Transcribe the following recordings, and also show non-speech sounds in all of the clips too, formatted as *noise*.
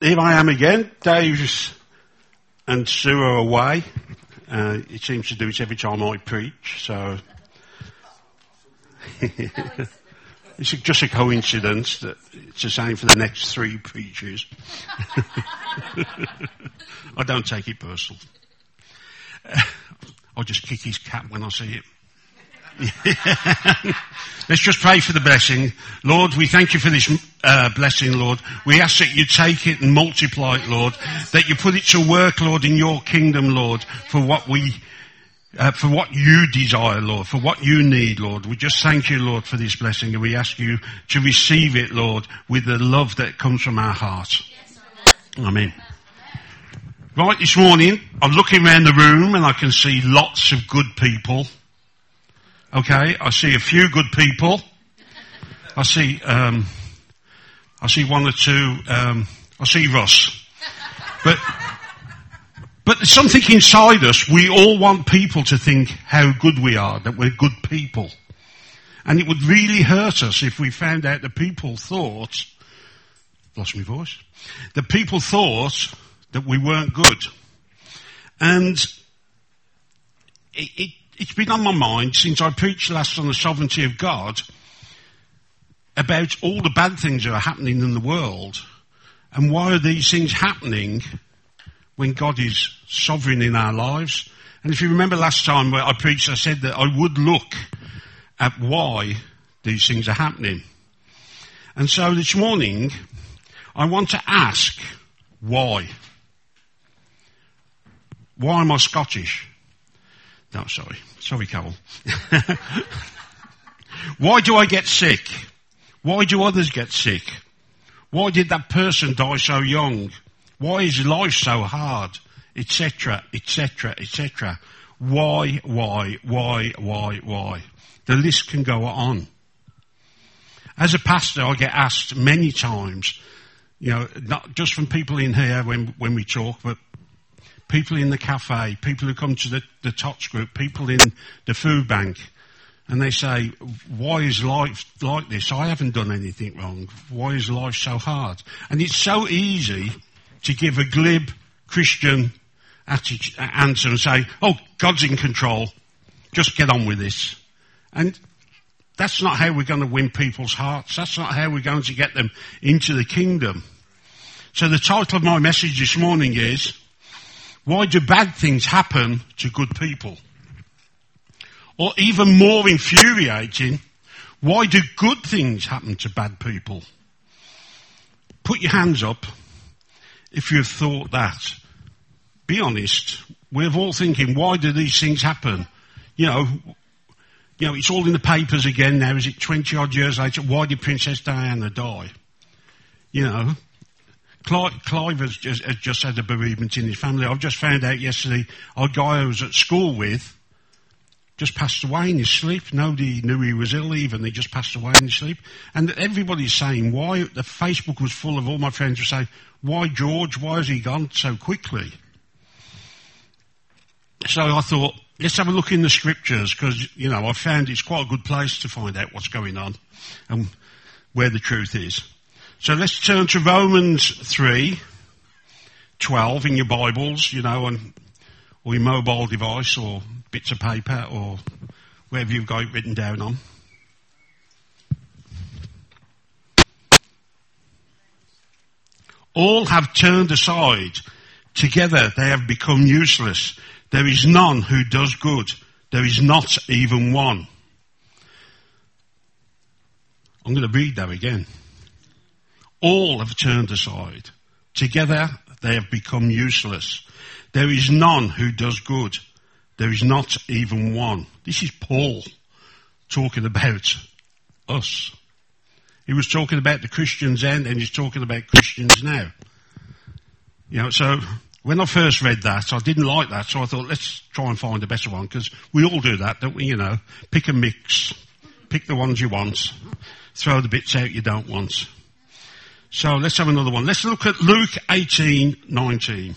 here I am again. Dave's and Sue are away. Uh, it seems to do it every time I preach, so *laughs* it's just a coincidence that it's the same for the next three preachers. *laughs* I don't take it personal. I'll just kick his cap when I see it. *laughs* Let's just pray for the blessing. Lord, we thank you for this uh, blessing, Lord. We ask that you take it and multiply it, Lord. That you put it to work, Lord, in your kingdom, Lord, for what we, uh, for what you desire, Lord, for what you need, Lord. We just thank you, Lord, for this blessing and we ask you to receive it, Lord, with the love that comes from our hearts. Amen. Right, this morning, I'm looking around the room and I can see lots of good people. Okay, I see a few good people. I see, um, I see one or two. Um, I see Russ, but but there's something inside us. We all want people to think how good we are, that we're good people, and it would really hurt us if we found out that people thought. Lost my voice. The people thought that we weren't good, and it, it it's been on my mind since I preached last on the sovereignty of God about all the bad things that are happening in the world and why are these things happening when God is sovereign in our lives. And if you remember last time where I preached, I said that I would look at why these things are happening. And so this morning, I want to ask why. Why am I Scottish? No, sorry. Sorry, Carol. *laughs* Why do I get sick? Why do others get sick? Why did that person die so young? Why is life so hard? Etc., etc., etc. Why, why, why, why, why? The list can go on. As a pastor, I get asked many times, you know, not just from people in here when, when we talk, but people in the cafe, people who come to the, the group, people in the food bank, and they say, why is life like this? I haven't done anything wrong. Why is life so hard? And it's so easy to give a glib Christian attitude, answer and say, oh, God's in control. Just get on with this. And that's not how we're going to win people's hearts. That's not how we're going to get them into the kingdom. So the title of my message this morning is, why do bad things happen to good people? Or even more infuriating, why do good things happen to bad people? Put your hands up if you've thought that. Be honest. We're all thinking, why do these things happen? You know, you know, it's all in the papers again now. Is it 20 odd years later? Why did Princess Diana die? You know, Clive, Clive has, just, has just had a bereavement in his family. I've just found out yesterday our guy I was at school with just passed away in his sleep. Nobody knew he was ill even. He just passed away in his sleep. And everybody's saying why, the Facebook was full of all my friends were saying, why George, why has he gone so quickly? So I thought, let's have a look in the scriptures because, you know, I found it's quite a good place to find out what's going on and where the truth is. So let's turn to Romans 3, 12 in your Bibles, you know, on, or your mobile device or bits of paper or wherever you've got it written down on. All have turned aside. Together they have become useless. There is none who does good. There is not even one. I'm going to read that again. All have turned aside. Together they have become useless. There is none who does good. There is not even one. This is Paul talking about us. He was talking about the Christians then and he's talking about Christians now. You know, so when I first read that, I didn't like that, so I thought, let's try and find a better one, because we all do that, don't we, you know? Pick a mix, pick the ones you want, throw the bits out you don't want. So let's have another one. Let's look at Luke 18, 19.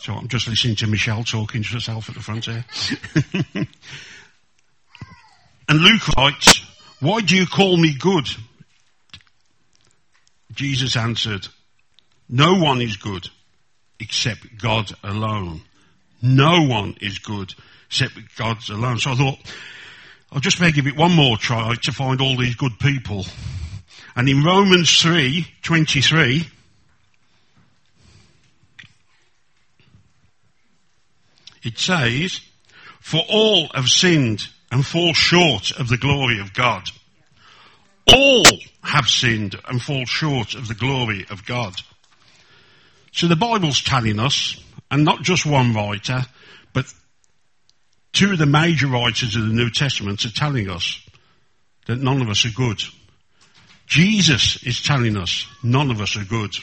So I'm just listening to Michelle talking to herself at the front here. *laughs* And Luke writes, Why do you call me good? Jesus answered, No one is good except God alone. No one is good except God alone. So I thought, I'll just maybe give it one more try to find all these good people. And in Romans 3, 23, it says, For all have sinned and fall short of the glory of God. All have sinned and fall short of the glory of God. So the Bible's telling us, and not just one writer, two of the major writers of the New Testament are telling us that none of us are good. Jesus is telling us none of us are good.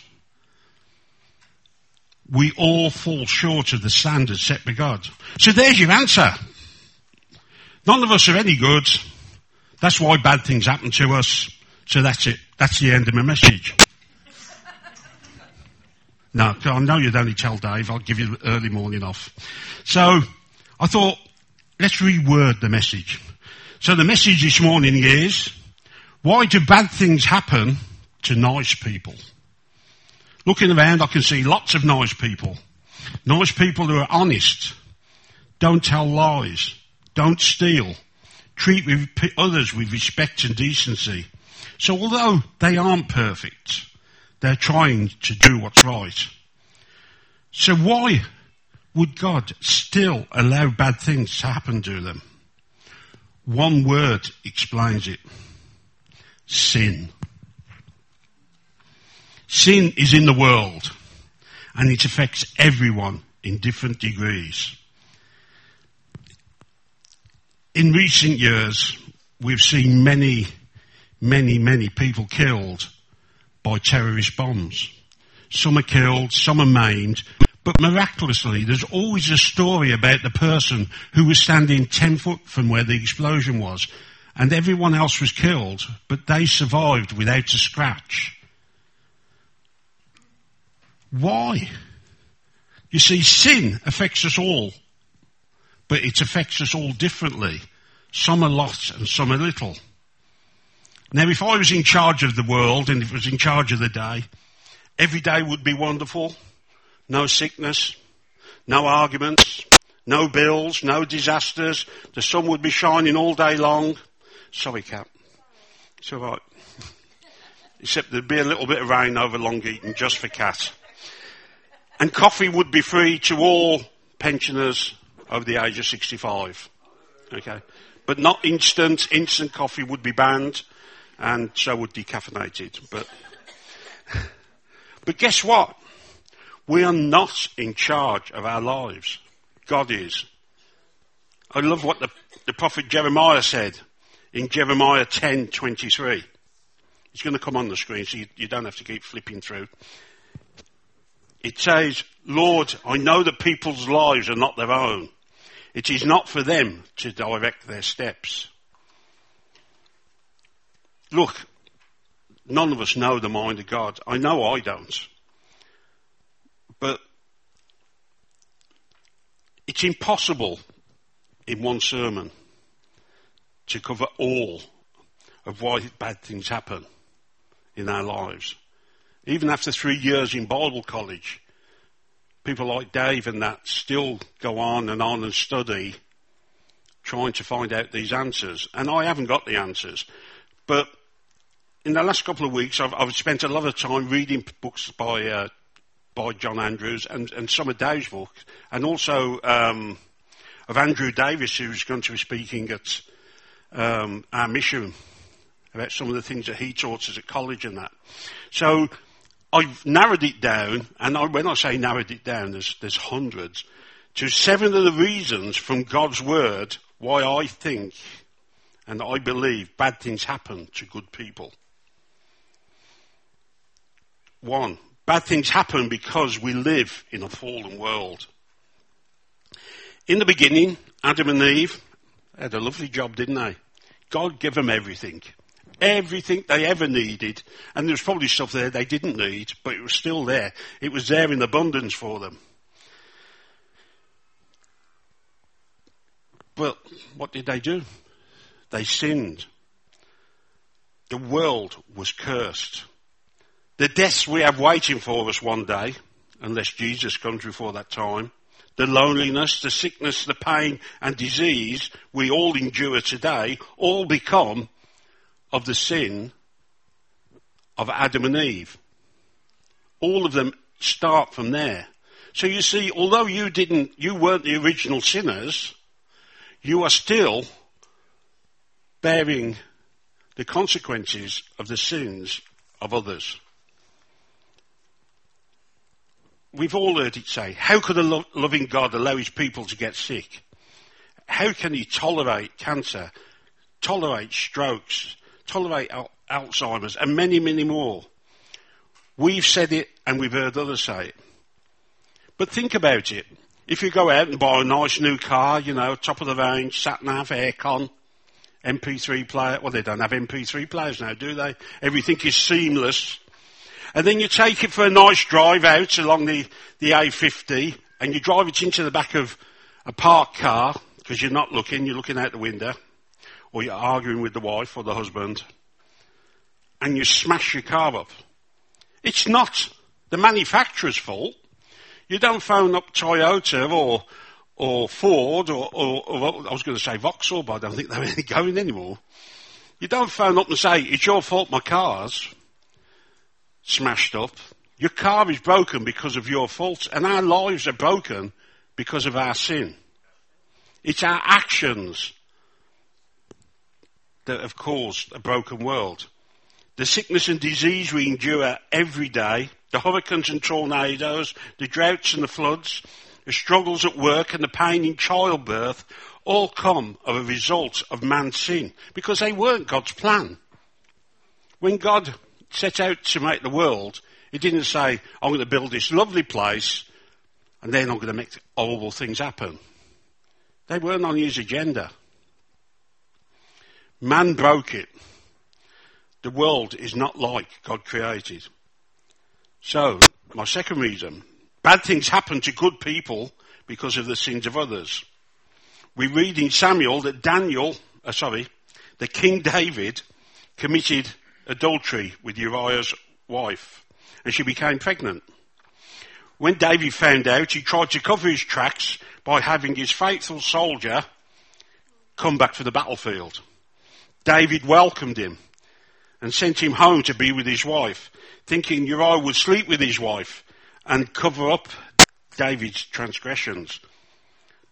We all fall short of the standards set by God. So there's your answer. None of us are any good. That's why bad things happen to us. So that's it. That's the end of my message. No, I know you'd only tell Dave. I'll give you early morning off. So I thought, let's reword the message. So the message this morning is, why do bad things happen to nice people? Looking around, I can see lots of nice people. Nice people who are honest, don't tell lies, don't steal, treat with others with respect and decency. So although they aren't perfect, they're trying to do what's right. So why would God still allow bad things to happen to them? One word explains it. Sin. Sin is in the world and it affects everyone in different degrees. In recent years, we've seen many, many, many people killed by terrorist bombs. Some are killed, some are maimed, but miraculously, there's always a story about the person who was standing 10 foot from where the explosion was, and everyone else was killed, but they survived without a scratch. Why? You see, sin affects us all, but it affects us all differently. Some a lot and some a little. Now, if I was in charge of the world and if I was in charge of the day, every day would be wonderful. No sickness, no arguments, no bills, no disasters. The sun would be shining all day long. Sorry, Cap. It's alright. *laughs* Except there'd be a little bit of rain over Long Eaton just for Cat. And coffee would be free to all pensioners over the age of 65. Okay. But not instant. Instant coffee would be banned and so would decaffeinated. But, *laughs* but guess what? We are not in charge of our lives. God is. I love what the, the prophet Jeremiah said in Jeremiah 10:23. It's going to come on the screen, so you, you don't have to keep flipping through. It says, Lord, I know that people's lives are not their own. It is not for them to direct their steps. Look, none of us know the mind of God. I know I don't. It's impossible in one sermon to cover all of why bad things happen in our lives. Even after three years in Bible college, people like Dave and that still go on and on and study trying to find out these answers. And I haven't got the answers. But in the last couple of weeks, I've, I've spent a lot of time reading books by uh, by John Andrews and, and some of Dave's books, and also um, of Andrew Davis, who's going to be speaking at um, our mission about some of the things that he taught us at college and that. So I've narrowed it down, and I, when I say narrowed it down, there's, there's hundreds, to seven of the reasons from God's Word why I think and I believe bad things happen to good people. One, bad things happen because we live in a fallen world. In the beginning, Adam and Eve had a lovely job, didn't they? God gave them everything everything they ever needed. And there was probably stuff there they didn't need, but it was still there. It was there in abundance for them. But what did they do? they sinned. The world was cursed. The deaths we have waiting for us one day, unless Jesus comes before that time, the loneliness, the sickness, the pain and disease we all endure today all become of the sin of Adam and Eve. All of them start from there. So you see, although you didn't, you weren't the original sinners, you are still bearing the consequences of the sins of others. We've all heard it say, how could a lo- loving God allow his people to get sick? How can he tolerate cancer, tolerate strokes, tolerate al- Alzheimer's, and many, many more? We've said it and we've heard others say it. But think about it. If you go out and buy a nice new car, you know, top of the range, sat nav, aircon, MP3 player, well they don't have MP3 players now, do they? Everything is seamless. And then you take it for a nice drive out along the, the A50 and you drive it into the back of a parked car because you're not looking, you're looking out the window or you're arguing with the wife or the husband and you smash your car up. It's not the manufacturer's fault. You don't phone up Toyota or or Ford or, or, or I was going to say Vauxhall, but I don't think they're *laughs* really going anymore. You don't phone up and say, it's your fault my car's smashed up. Your car is broken because of your fault and our lives are broken because of our sin. It's our actions that have caused a broken world. The sickness and disease we endure every day, the hurricanes and tornadoes, the droughts and the floods, the struggles at work and the pain in childbirth all come of a result of man's sin because they weren't God's plan. When God set out to make the world, he didn't say, I'm going to build this lovely place and then I'm going to make horrible things happen. They weren't on his agenda. Man broke it. The world is not like God created. So, my second reason, bad things happen to good people because of the sins of others. We read in Samuel that Daniel, uh, sorry, the King David committed adultery with Uriah's wife and she became pregnant. When David found out, he tried to cover his tracks by having his faithful soldier come back to the battlefield. David welcomed him and sent him home to be with his wife, thinking Uriah would sleep with his wife and cover up David's transgressions.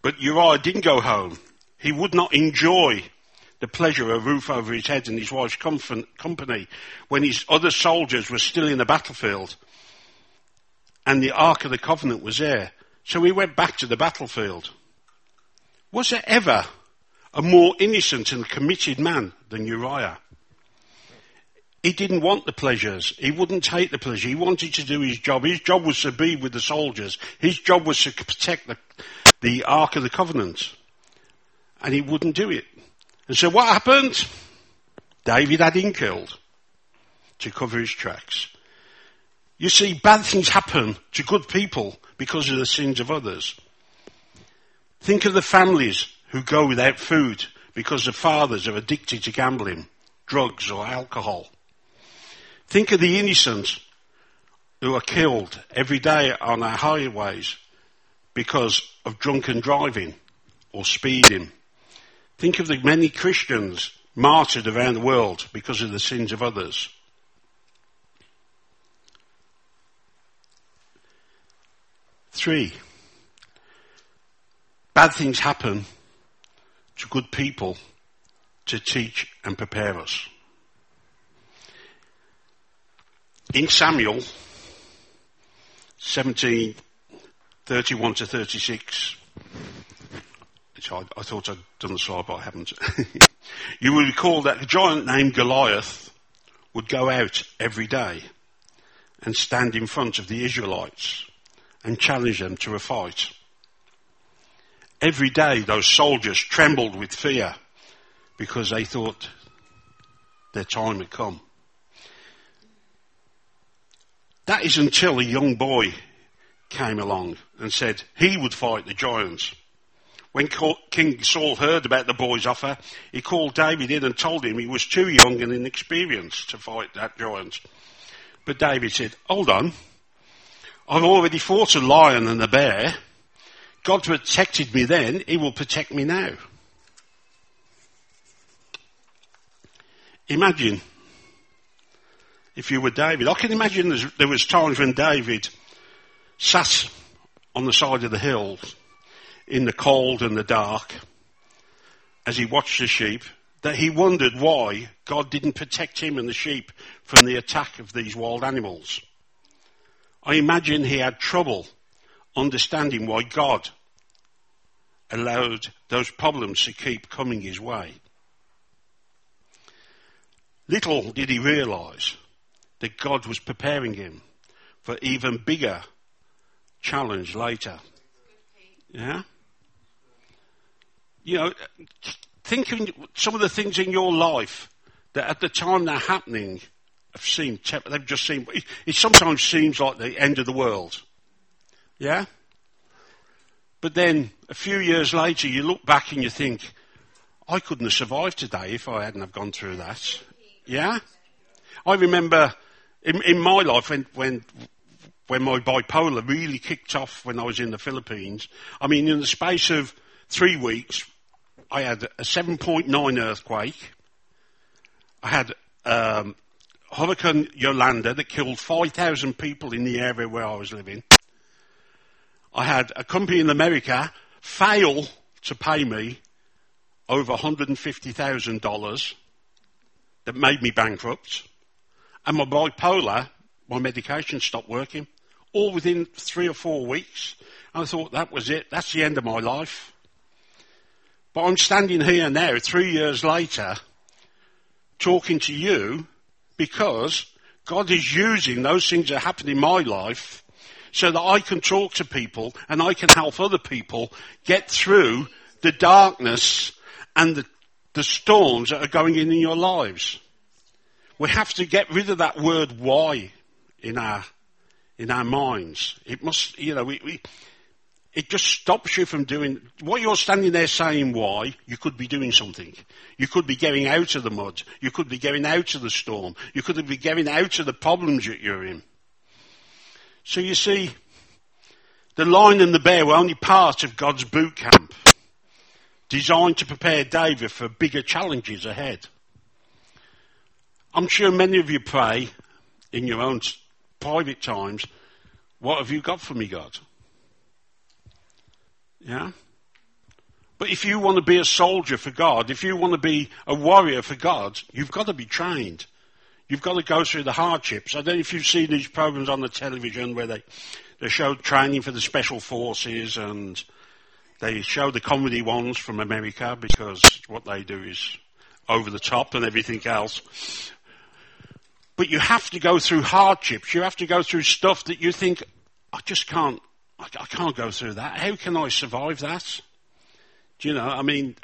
But Uriah didn't go home. He would not enjoy the pleasure of a roof over his head and his wife's company when his other soldiers were still in the battlefield and the Ark of the Covenant was there. So he went back to the battlefield. Was there ever a more innocent and committed man than Uriah? He didn't want the pleasures. He wouldn't take the pleasure. He wanted to do his job. His job was to be with the soldiers. His job was to protect the, the Ark of the Covenant. And he wouldn't do it. And so what happened? David had him killed to cover his tracks. You see, bad things happen to good people because of the sins of others. Think of the families who go without food because the fathers are addicted to gambling, drugs or alcohol. Think of the innocent who are killed every day on our highways because of drunken driving or speeding. Think of the many Christians martyred around the world because of the sins of others. Three, bad things happen to good people to teach and prepare us. in Samuel 17, 31 to 36, which I, I thought I'd done the slide, but I haven't. *laughs* you will recall that a giant named Goliath would go out every day and stand in front of the Israelites and challenge them to a fight. Every day those soldiers trembled with fear because they thought their time had come. That is until a young boy came along and said he would fight the giants. When King Saul heard about the boy's offer, he called David in and told him he was too young and inexperienced to fight that giant. But David said, hold on. I've already fought a lion and a bear. God protected me then. He will protect me now. Imagine if you were David. I can imagine there was times when David sat on the side of the hills in the cold and the dark as he watched the sheep that he wondered why God didn't protect him and the sheep from the attack of these wild animals. I imagine he had trouble understanding why God allowed those problems to keep coming his way. Little did he realize that God was preparing him for even bigger challenge later. Yeah? You know, thinking some of the things in your life that at the time they're happening have seemed, they've just seemed, it sometimes seems like the end of the world. Yeah? But then a few years later you look back and you think, I couldn't have survived today if I hadn't have gone through that. Yeah? I remember in, in my life when, when, when my bipolar really kicked off when I was in the Philippines, I mean, in the space of three weeks, I had a 7.9 earthquake. I had um, Hurricane Yolanda that killed 5,000 people in the area where I was living. I had a company in America fail to pay me over $150,000 that made me bankrupt. And my bipolar, my medication stopped working, all within three or four weeks. I thought that was it. That's the end of my life. But I'm standing here now, three years later, talking to you because God is using those things that happened in my life so that I can talk to people and I can help other people get through the darkness and the, the storms that are going in in your lives. We have to get rid of that word why in our, in our minds. It must, you know, we, we it just stops you from doing what you're standing there saying why you could be doing something. You could be getting out of the mud. You could be getting out of the storm. You could be getting out of the problems that you're in. So you see the lion and the bear were only part of god's boot camp designed to prepare david for bigger challenges ahead. I'm sure many of you pray in your own private times what have you got for me god yeah? But if you want to be a soldier for God, if you want to be a warrior for God, you've got to be trained. You've got to go through the hardships. I don't know if you've seen these programs on the television where they, they show training for the special forces and they show the comedy ones from America because what they do is over the top and everything else. But you have to go through hardships. You have to go through stuff that you think, I just can't I, I can't go through that. How can I survive that? Do you know? I mean,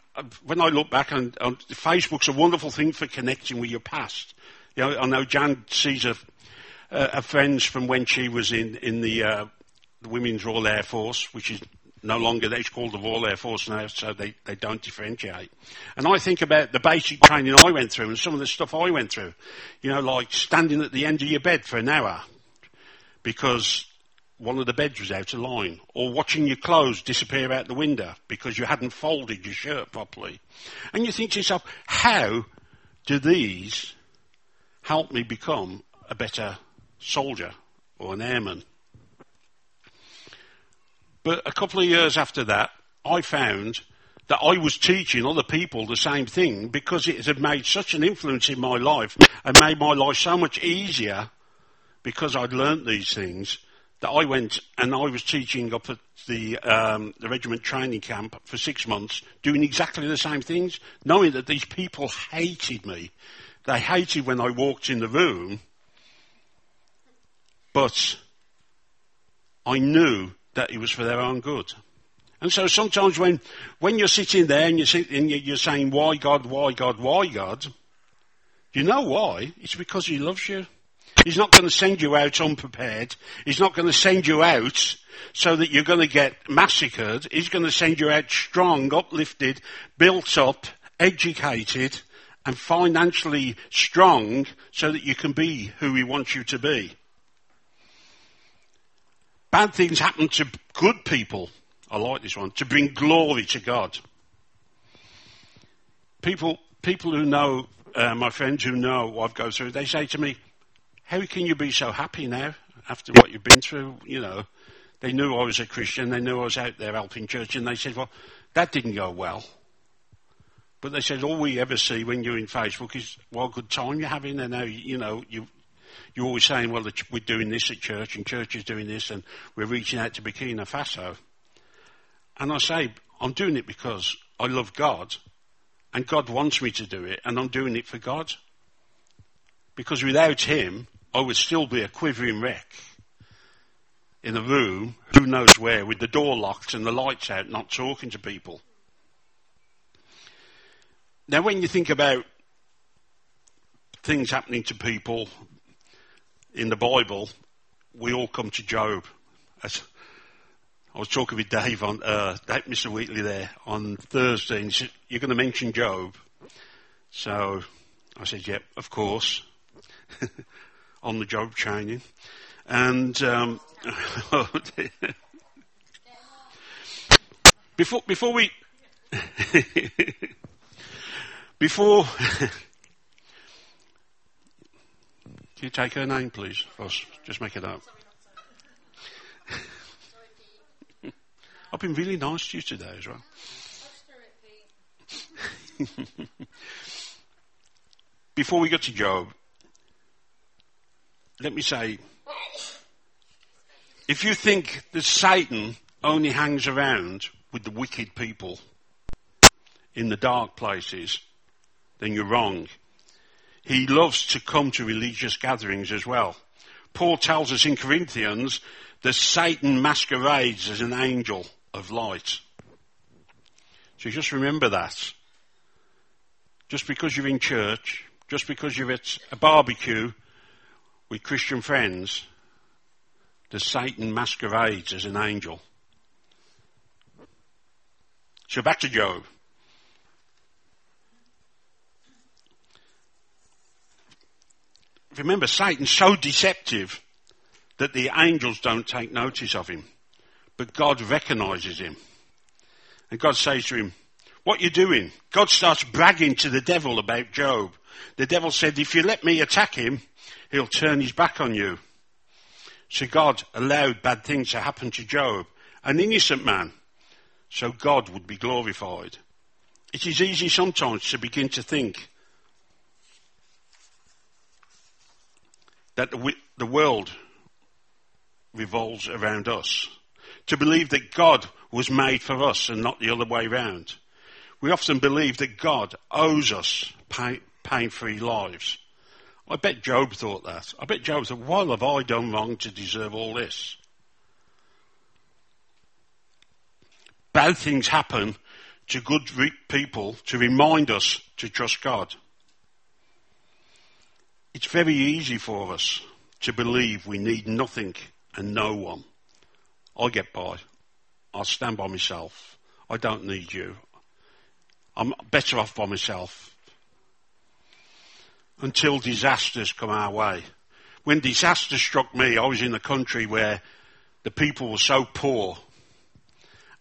when I look back on, on Facebook's a wonderful thing for connecting with your past. You know, I know Jan sees a, a, friends from when she was in in the, uh, the Women's Royal Air Force, which is no longer it's called the Royal Air Force now, so they, they don't differentiate. And I think about the basic training I went through and some of the stuff I went through. You know, like standing at the end of your bed for an hour because one of the beds was out of line, or watching your clothes disappear out the window because you hadn't folded your shirt properly. And you think to yourself, how do these help me become a better soldier or an airman? But a couple of years after that, I found that I was teaching other people the same thing because it had made such an influence in my life and made my life so much easier because I'd learnt these things that I went and I was teaching up at the, um, the regiment training camp for six months, doing exactly the same things, knowing that these people hated me. They hated when I walked in the room, but I knew that it was for their own good. And so sometimes when, when you're sitting there and you're, and you're saying, why God, why God, why God, you know why? It's because He loves you. He's not going to send you out unprepared. He's not going to send you out so that you're going to get massacred. He's going to send you out strong, uplifted, built up, educated, and financially strong so that you can be who he wants you to be. Bad things happen to good people. I like this one. To bring glory to God. People, people who know, uh, my friends who know what I've gone through, they say to me, how can you be so happy now after what you've been through? You know, they knew I was a Christian. They knew I was out there helping church. And they said, well, that didn't go well. But they said, all we ever see when you're in Facebook is what good time you're having. And now, you know, you, you're always saying, well, we're doing this at church and church is doing this and we're reaching out to Burkina Faso. And I say, I'm doing it because I love God and God wants me to do it and I'm doing it for God. Because without Him, I would still be a quivering wreck in a room, who knows where, with the door locked and the lights out, not talking to people. Now, when you think about things happening to people in the Bible, we all come to Job. As I was talking with Dave on, uh, Mr. Wheatley there on Thursday, and he said, You're going to mention Job. So I said, Yep, of course. *laughs* on the job training. And um, *laughs* before, before we. *laughs* before. Can you take her name, please, Ross? Just make it up. I've been really nice to you today as well. Before we get to Job, let me say, if you think that Satan only hangs around with the wicked people in the dark places, then you're wrong. He loves to come to religious gatherings as well. Paul tells us in Corinthians that Satan masquerades as an angel of light. So just remember that. Just because you're in church, just because you're at a barbecue with Christian friends, the Satan masquerades as an angel. So back to Job. Remember, Satan's so deceptive that the angels don't take notice of him. But God recognizes him. And God says to him, what you doing? God starts bragging to the devil about Job. The devil said, if you let me attack him, he'll turn his back on you. So God allowed bad things to happen to Job, an innocent man, so God would be glorified. It is easy sometimes to begin to think that the, world revolves around us to believe that God was made for us and not the other way round. We often believe that God owes us pain free lives. I bet Job thought that. I bet Job said, what have I done wrong to deserve all this? Bad things happen to good people to remind us to trust God. It's very easy for us to believe we need nothing and no one. I get by. I'll stand by myself. I don't need you. I'm better off by myself. Until disasters come our way. When disaster struck me, I was in a country where the people were so poor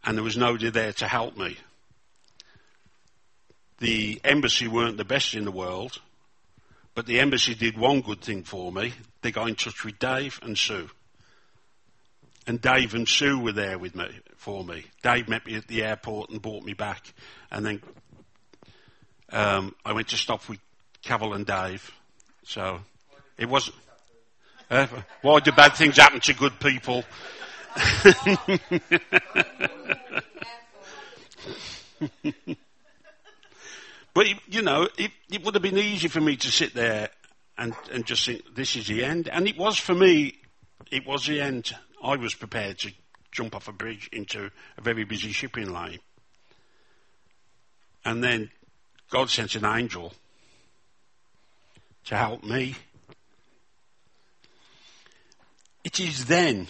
and there was nobody there to help me. The embassy weren't the best in the world, but the embassy did one good thing for me. They got in touch with Dave and Sue. And Dave and Sue were there with me for me. Dave met me at the airport and brought me back. And then um, I went to stop with Cavill and Dave. So it wasn't. Uh, *laughs* why do bad things happen to good people? *laughs* but you know, it, it, would have been easy for me to sit there and, and just think this is the end, and it was for me. It was the end. I was prepared to jump off a bridge into a very busy shipping line. And then God sent an angel to help me It is then,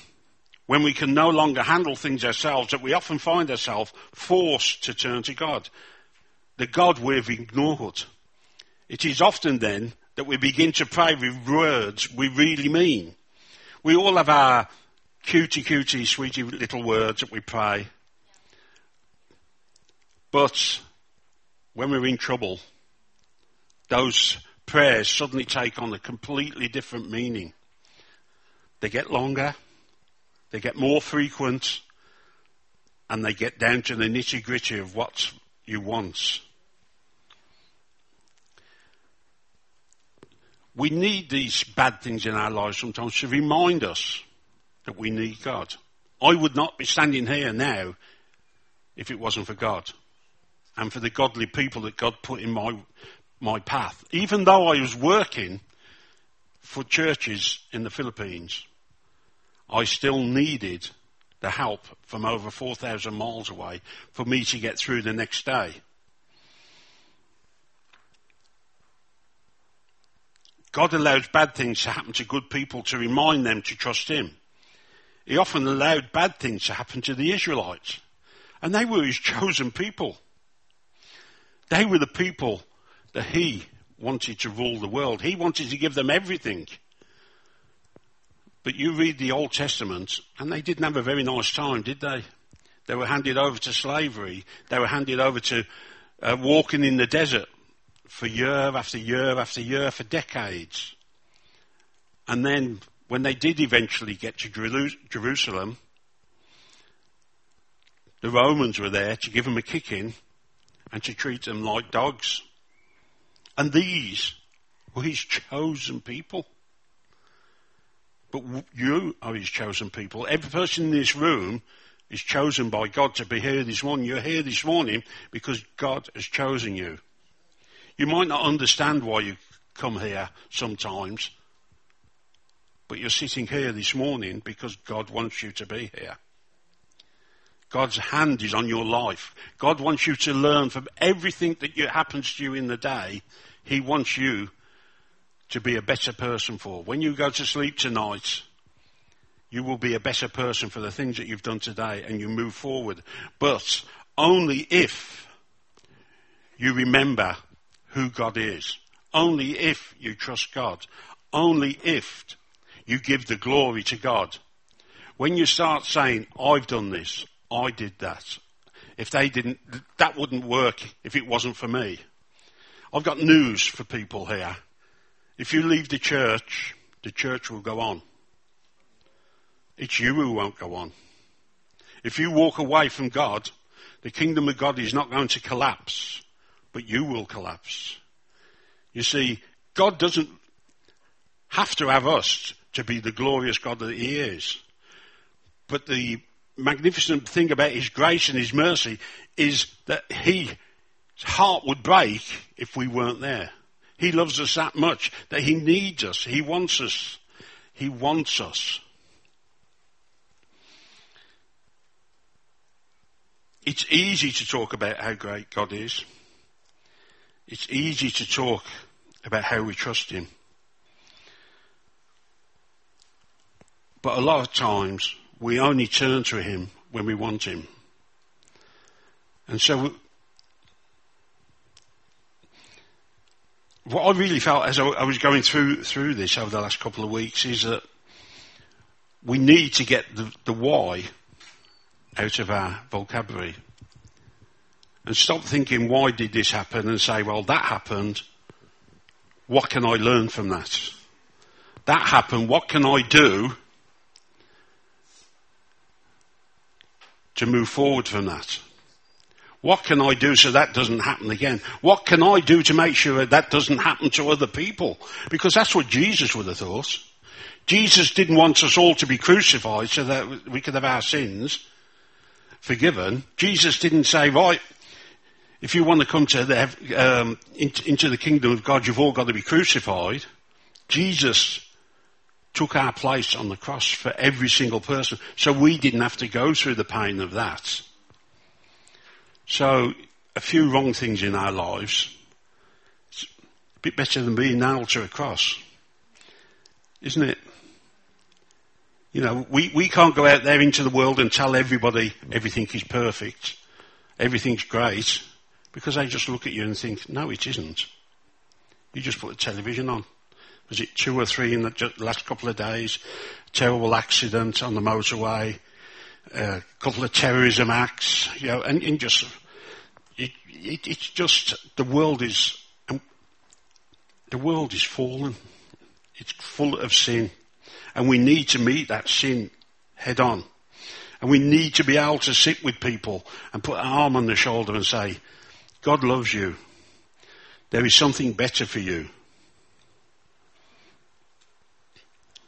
when we can no longer handle things ourselves, that we often find ourselves forced to turn to God. The God we've ignored. It is often then that we begin to pray with words we really mean. We all have our cutie cutie sweetie little words that we pray. But when we're in trouble, those prayers suddenly take on a completely different meaning. They get longer, they get more frequent, and they get down to the nitty gritty of what you want. We need these bad things in our lives sometimes to remind us that we need God. I would not be standing here now if it wasn't for God and for the godly people that God put in my, my path. Even though I was working for churches in the Philippines, I still needed the help from over 4,000 miles away for me to get through the next day. God allows bad things to happen to good people to remind them to trust Him. He often allowed bad things to happen to the Israelites. And they were His *laughs* chosen people. They were the people that He wanted to rule the world. He wanted to give them everything. But you read the Old Testament, and they didn't have a very nice time, did they? They were handed over to slavery. They were handed over to uh, walking in the desert for year after year after year for decades. And then when they did eventually get to Jerusalem, the Romans were there to give them a kicking and to treat them like dogs. And these were his chosen people. But you are his chosen people. Every person in this room is chosen by God to be here this morning. You're here this morning because God has chosen you. You might not understand why you come here sometimes, but you're sitting here this morning because God wants you to be here. God's hand is on your life. God wants you to learn from everything that happens to you in the day. He wants you to be a better person for. When you go to sleep tonight, you will be a better person for the things that you've done today and you move forward. But only if you remember who God is. Only if you trust God. Only if you give the glory to God. When you start saying, I've done this, I did that. If they didn't, that wouldn't work if it wasn't for me. I've got news for people here. If you leave the church, the church will go on. It's you who won't go on. If you walk away from God, the kingdom of God is not going to collapse but you will collapse. You see, God doesn't have to have us to be the glorious God that He is. But the magnificent thing about His grace and His mercy is that His heart would break if we weren't there. He loves us that much that He needs us. He wants us. He wants us. It's easy to talk about how great God is. It's easy to talk about how we trust Him. But a lot of times we only turn to Him when we want Him. And so what I really felt as I was going through through this over the last couple of weeks is that we need to get the, the why out of our vocabulary and stop thinking, why did this happen? And say, well, that happened. What can I learn from that? That happened. What can I do to move forward from that? What can I do so that doesn't happen again? What can I do to make sure that, that doesn't happen to other people? Because that's what Jesus would have thought. Jesus didn't want us all to be crucified so that we could have our sins forgiven. Jesus didn't say, right, if you want to come to the, um, into the kingdom of God, you've all got to be crucified. Jesus took our place on the cross for every single person, so we didn't have to go through the pain of that. So, a few wrong things in our lives, it's a bit better than being nailed to a cross, isn't it? You know, we, we can't go out there into the world and tell everybody everything is perfect, everything's great, because they just look at you and think, no, it isn't. You just put the television on. Was it two or three in the last couple of days? Terrible accident on the motorway, a couple of terrorism acts, you know, and, and just, it, it, it's just, the world is, um, the world is fallen. It's full of sin. And we need to meet that sin head on. And we need to be able to sit with people and put an arm on the shoulder and say, God loves you. There is something better for you.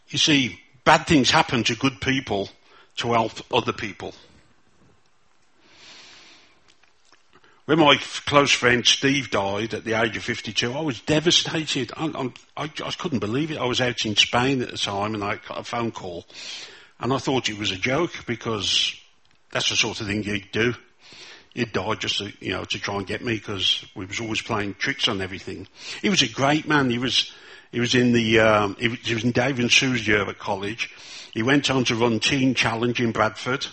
You see, bad things happen to good people to help other people. When my close friend Steve died at the age of 52, I was devastated. I, I, I, couldn't believe it. I was out in Spain at the time and I got a phone call. And I thought it was a joke because that's the sort of thing you'd do. He'd die just to, you know, to try and get me because we was always playing tricks on everything. He was a great man. He was, he was in the, um, he, was, he was in Dave and Sue's year at college. He went on to run Teen Challenge in Bradford.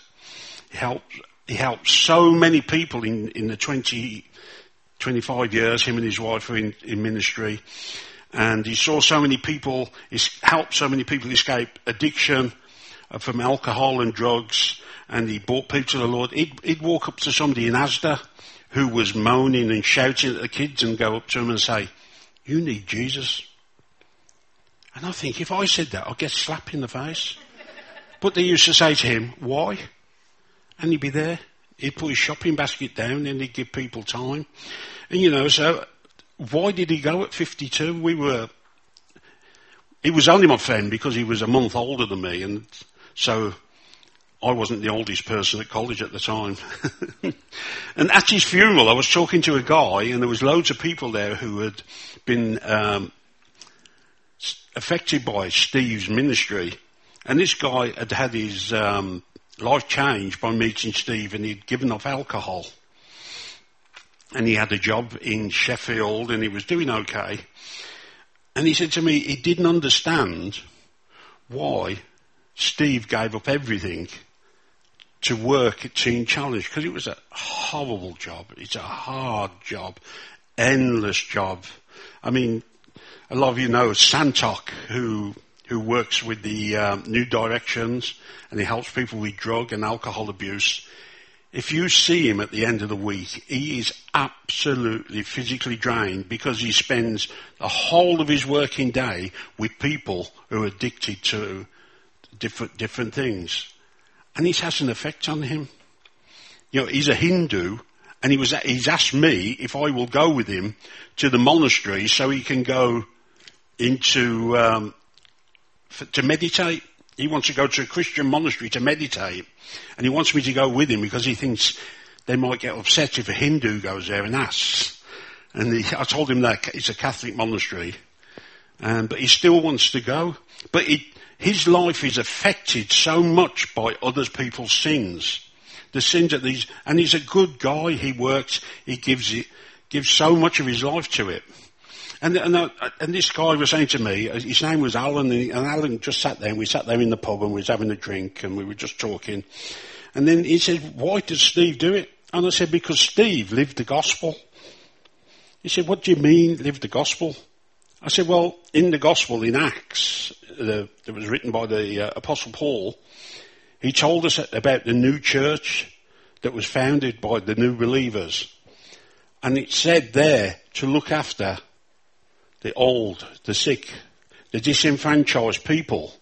He helped he helped so many people in, in the 20, 25 years him and his wife were in, in ministry. And he saw so many people, he helped so many people escape addiction uh, from alcohol and drugs. And he brought people to the Lord. He'd, he'd walk up to somebody in Asda who was moaning and shouting at the kids and go up to him and say, you need Jesus. And I think if I said that, I'd get slapped in the face. But they used to say to him, why? And he'd be there. He'd put his shopping basket down and he'd give people time. And you know, so why did he go at 52? We were, he was only my friend because he was a month older than me and so I wasn't the oldest person at college at the time. *laughs* and at his funeral I was talking to a guy and there was loads of people there who had been, um, affected by Steve's ministry. And this guy had had his um, life changed by meeting Steve and he'd given up alcohol. And he had a job in Sheffield and he was doing okay. And he said to me he didn't understand why Steve gave up everything to work at Teen Challenge because it was a horrible job. It's a hard job, endless job. I mean, a lot of you know Santok, who who works with the um, New Directions and he helps people with drug and alcohol abuse. If you see him at the end of the week, he is absolutely physically drained because he spends the whole of his working day with people who are addicted to different, different things. And it has an effect on him. You know, he's a Hindu and he was, he's asked me if I will go with him to the monastery so he can go into um, to meditate. He wants to go to a Christian monastery to meditate. And he wants me to go with him because he thinks they might get upset if a Hindu goes there and asks. And he, I told him that it's a Catholic monastery. Um, but he still wants to go. But it, his life is affected so much by other people's sins. The sins that these, and he's a good guy. He works, he gives it, gives so much of his life to it. And, and, uh, and this guy was saying to me, uh, his name was Alan, and, and Alan just sat there, and we sat there in the pub, and we was having a drink, and we were just talking. And then he said, why did Steve do it? And I said, because Steve lived the gospel. He said, what do you mean, live the gospel? I said, well, in the gospel, in Acts, the, that was written by the uh, Apostle Paul, he told us about the new church that was founded by the new believers. And it said there to look after the old, the sick, the disenfranchised people.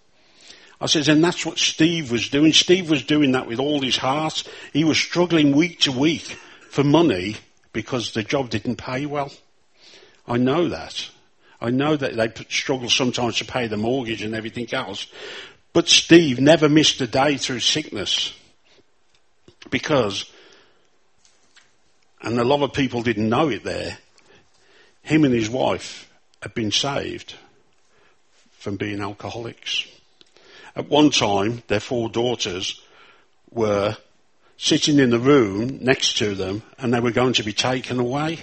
I says, and that's what Steve was doing. Steve was doing that with all his heart. He was struggling week to week for money because the job didn't pay well. I know that. I know that they struggle sometimes to pay the mortgage and everything else. But Steve never missed a day through sickness because, and a lot of people didn't know it there, him and his wife had been saved from being alcoholics. At one time, their four daughters were sitting in the room next to them and they were going to be taken away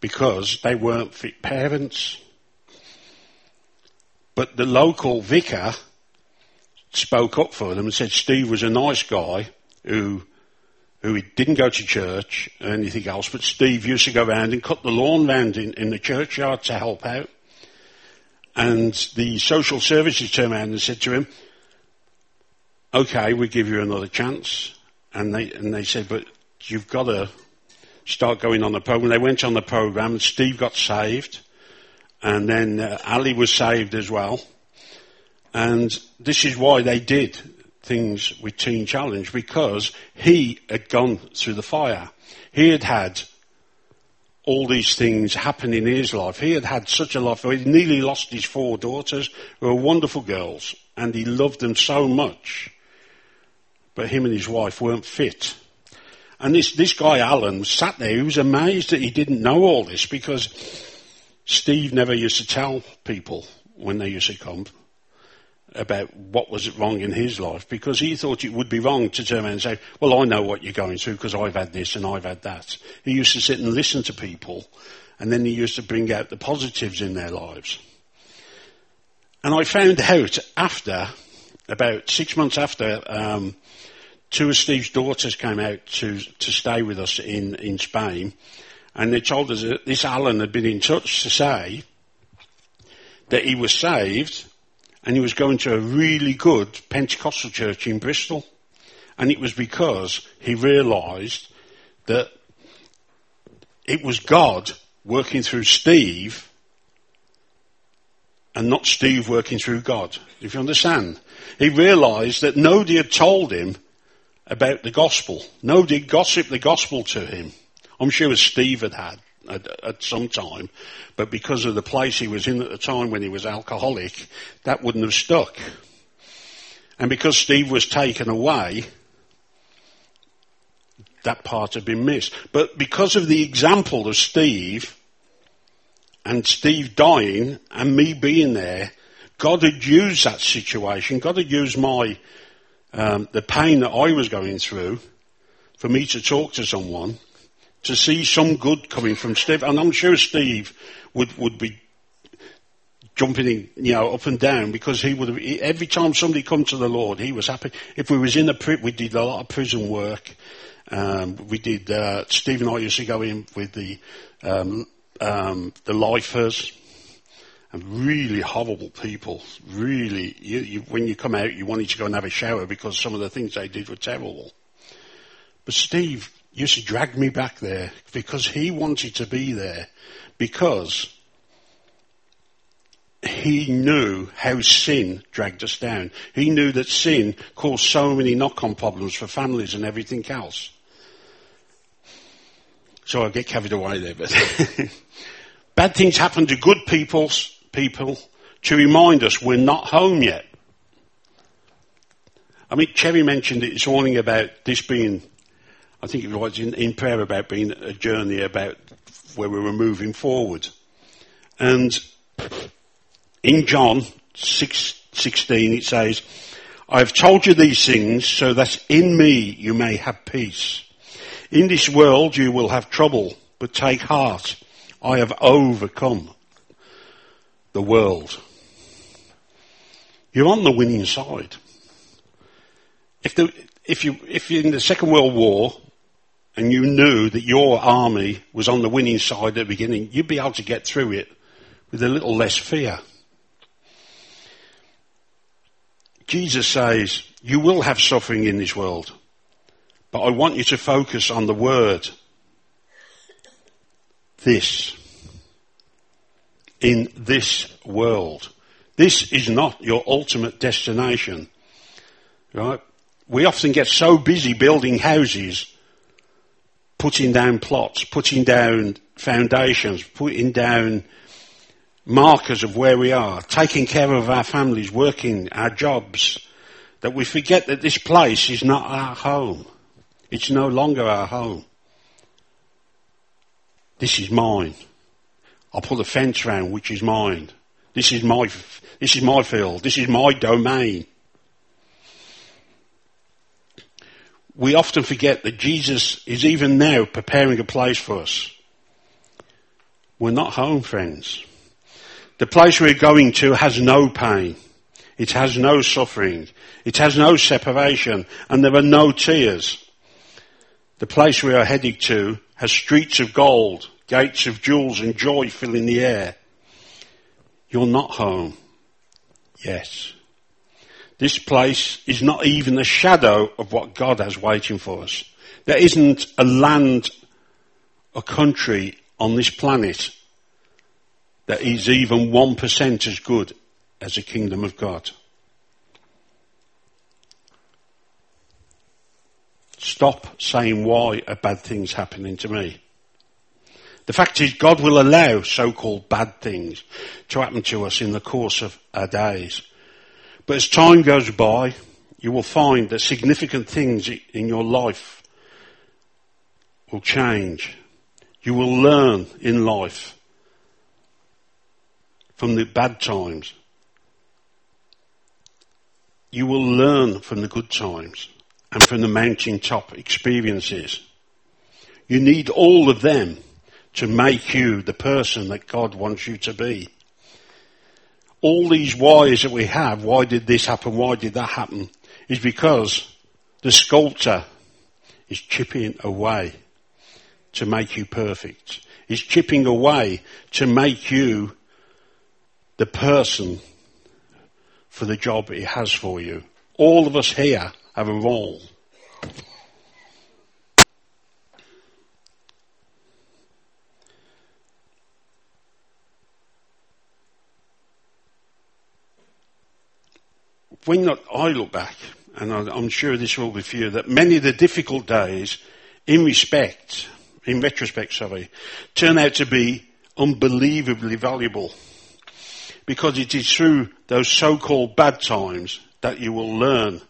because they weren't fit parents. But the local vicar spoke up for them and said Steve was a nice guy who who didn't go to church or anything else, but Steve used to go around and cut the lawn round in, in the churchyard to help out. And the social services turned around and said to him, okay, we give you another chance. And they, and they said, but you've got to start going on the program. They went on the program and Steve got saved. And then uh, Ali was saved as well. And this is why they did things with Teen Challenge because he had gone through the fire. He had had all these things happen in his life. He had had such a life. He nearly lost his four daughters who were wonderful girls and he loved them so much. But him and his wife weren't fit. And this, this guy Alan sat there. He was amazed that he didn't know all this because Steve never used to tell people when they used to come about what was wrong in his life because he thought it would be wrong to turn around and say, well, I know what you're going through because I've had this and I've had that. He used to sit and listen to people and then he used to bring out the positives in their lives. And I found out after, about six months after, um, two of Steve's daughters came out to, to stay with us in, in Spain and they told us that this Alan had been in touch to say that he was saved and he was going to a really good Pentecostal church in Bristol. And it was because he realised that it was God working through Steve and not Steve working through God. If you understand. He realised that nobody had told him about the gospel. Nobody gossiped the gospel to him. I'm sure Steve had had at, at, some time, but because of the place he was in at the time when he was alcoholic, that wouldn't have stuck. And because Steve was taken away, that part had been missed. But because of the example of Steve, and Steve dying, and me being there, God had used that situation, God had used my, um, the pain that I was going through, for me to talk to someone, to see some good coming from Steve. And I'm sure Steve would, would be jumping in, you know, up and down because he would have, every time somebody come to the Lord, he was happy. If we was in a prison, we did a lot of prison work. Um, we did, uh, Steve and I used to go in with the, um, um, the lifers and really horrible people. Really, you, you, when you come out, you wanted to go and have a shower because some of the things they did were terrible. But Steve used to drag me back there because he wanted to be there because he knew how sin dragged us down. He knew that sin caused so many knock-on problems for families and everything else. So I get carried away there, but *laughs* bad things happen to good people's people to remind us we're not home yet. I mean, Cherry mentioned it this morning about this being I think it was in, in prayer about being a journey about where we were moving forward. And in John 6, 16 it says, I have told you these things so that in me you may have peace. In this world you will have trouble, but take heart. I have overcome the world. You're on the winning side. If, the, if you, if you're in the Second World War, and you knew that your army was on the winning side at the beginning, you'd be able to get through it with a little less fear. Jesus says, you will have suffering in this world, but I want you to focus on the word. This. In this world. This is not your ultimate destination. Right? We often get so busy building houses putting down plots, putting down foundations, putting down markers of where we are, taking care of our families, working our jobs, that we forget that this place is not our home. It's no longer our home. This is mine. I'll put a fence around which is mine. This is my, this is my field. This is my domain. We often forget that Jesus is even now preparing a place for us. We're not home, friends. The place we're going to has no pain. It has no suffering. It has no separation and there are no tears. The place we are heading to has streets of gold, gates of jewels and joy filling the air. You're not home. Yes. This place is not even a shadow of what God has waiting for us. There isn't a land, a country on this planet that is even 1% as good as the kingdom of God. Stop saying why are bad things happening to me. The fact is God will allow so-called bad things to happen to us in the course of our days. But as time goes by, you will find that significant things in your life will change. You will learn in life from the bad times. You will learn from the good times and from the mountaintop experiences. You need all of them to make you the person that God wants you to be. All these whys that we have, why did this happen, why did that happen, is because the sculptor is chipping away to make you perfect. He's chipping away to make you the person for the job he has for you. All of us here have a role. When I look back, and I'm sure this will be for you, that many of the difficult days, in respect, in retrospect, sorry, turn out to be unbelievably valuable. Because it is through those so-called bad times that you will learn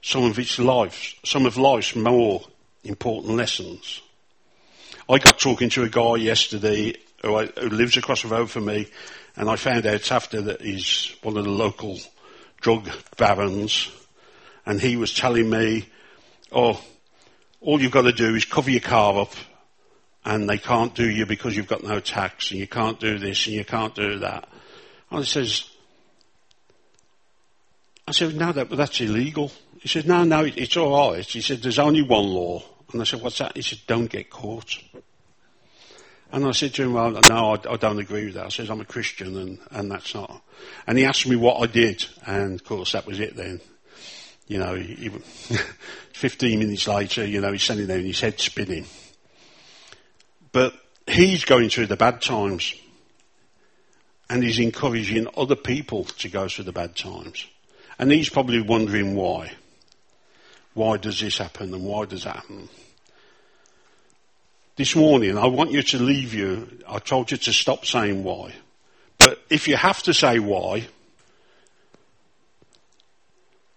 some of its life, some of life's more important lessons. I got talking to a guy yesterday who, I, who lives across the road from me, and I found out after that he's one of the local drug barons, and he was telling me, oh, all you've got to do is cover your car up, and they can't do you because you've got no tax, and you can't do this, and you can't do that. And I says, I said, no, that, that's illegal. He said, no, no, it's all right. He said, there's only one law. And I said, what's that? He said, don't get caught. And I said to him, well, no, I, I don't agree with that. I said, I'm a Christian and, and that's not. And he asked me what I did. And of course, that was it then. You know, he, he, *laughs* 15 minutes later, you know, he's standing there and his head spinning. But he's going through the bad times. And he's encouraging other people to go through the bad times. And he's probably wondering why. Why does this happen and why does that happen? This morning, I want you to leave you. I told you to stop saying why. But if you have to say why,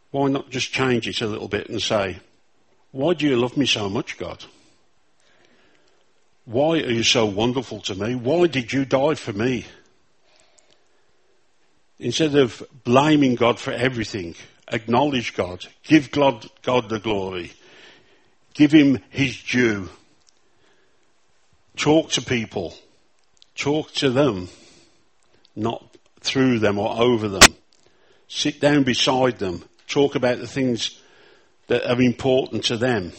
why not just change it a little bit and say, why do you love me so much, God? Why are you so wonderful to me? Why did you die for me? Instead of blaming God for everything, acknowledge God. Give God, God the glory. Give Him His due. Talk to people. Talk to them. Not through them or over them. Sit down beside them. Talk about the things that are important to them.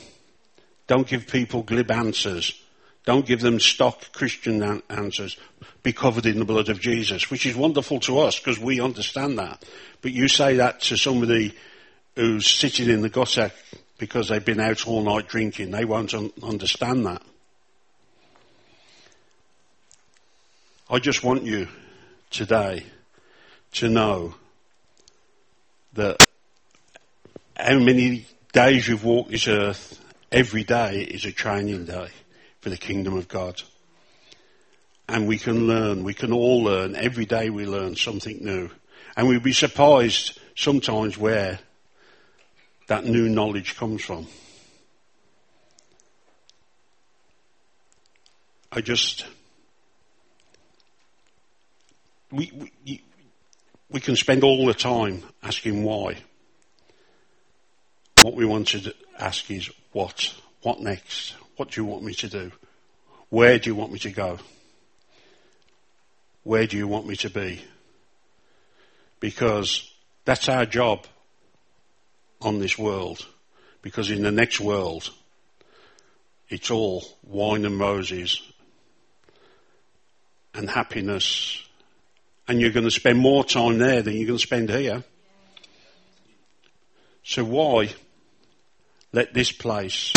Don't give people glib answers. Don't give them stock Christian answers. Be covered in the blood of Jesus, which is wonderful to us because we understand that. But you say that to somebody who's sitting in the gutter because they've been out all night drinking. They won't un- understand that. I just want you today to know that how many days you've walked this earth, every day is a training day for the kingdom of God. And we can learn, we can all learn, every day we learn something new. And we'd be surprised sometimes where that new knowledge comes from. I just, we, we, we can spend all the time asking why. What we want to ask is what? What next? What do you want me to do? Where do you want me to go? Where do you want me to be? Because that's our job on this world. Because in the next world, it's all wine and roses and happiness. And you're going to spend more time there than you're going to spend here. So why let this place,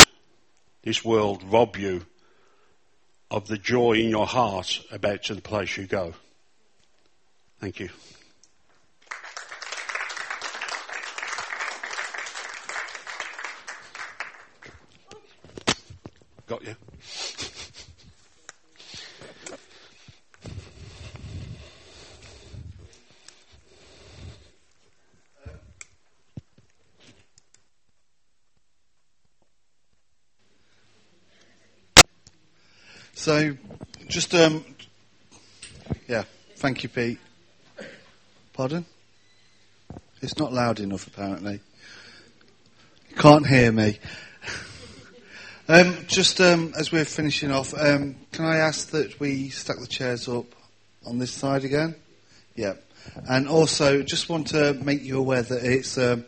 this world rob you of the joy in your heart about to the place you go? Thank you. Got you. So, just um, yeah, thank you, Pete. Pardon? It's not loud enough, apparently. You can't hear me. *laughs* um, just um, as we're finishing off, um, can I ask that we stack the chairs up on this side again? Yeah. And also, just want to make you aware that it's um,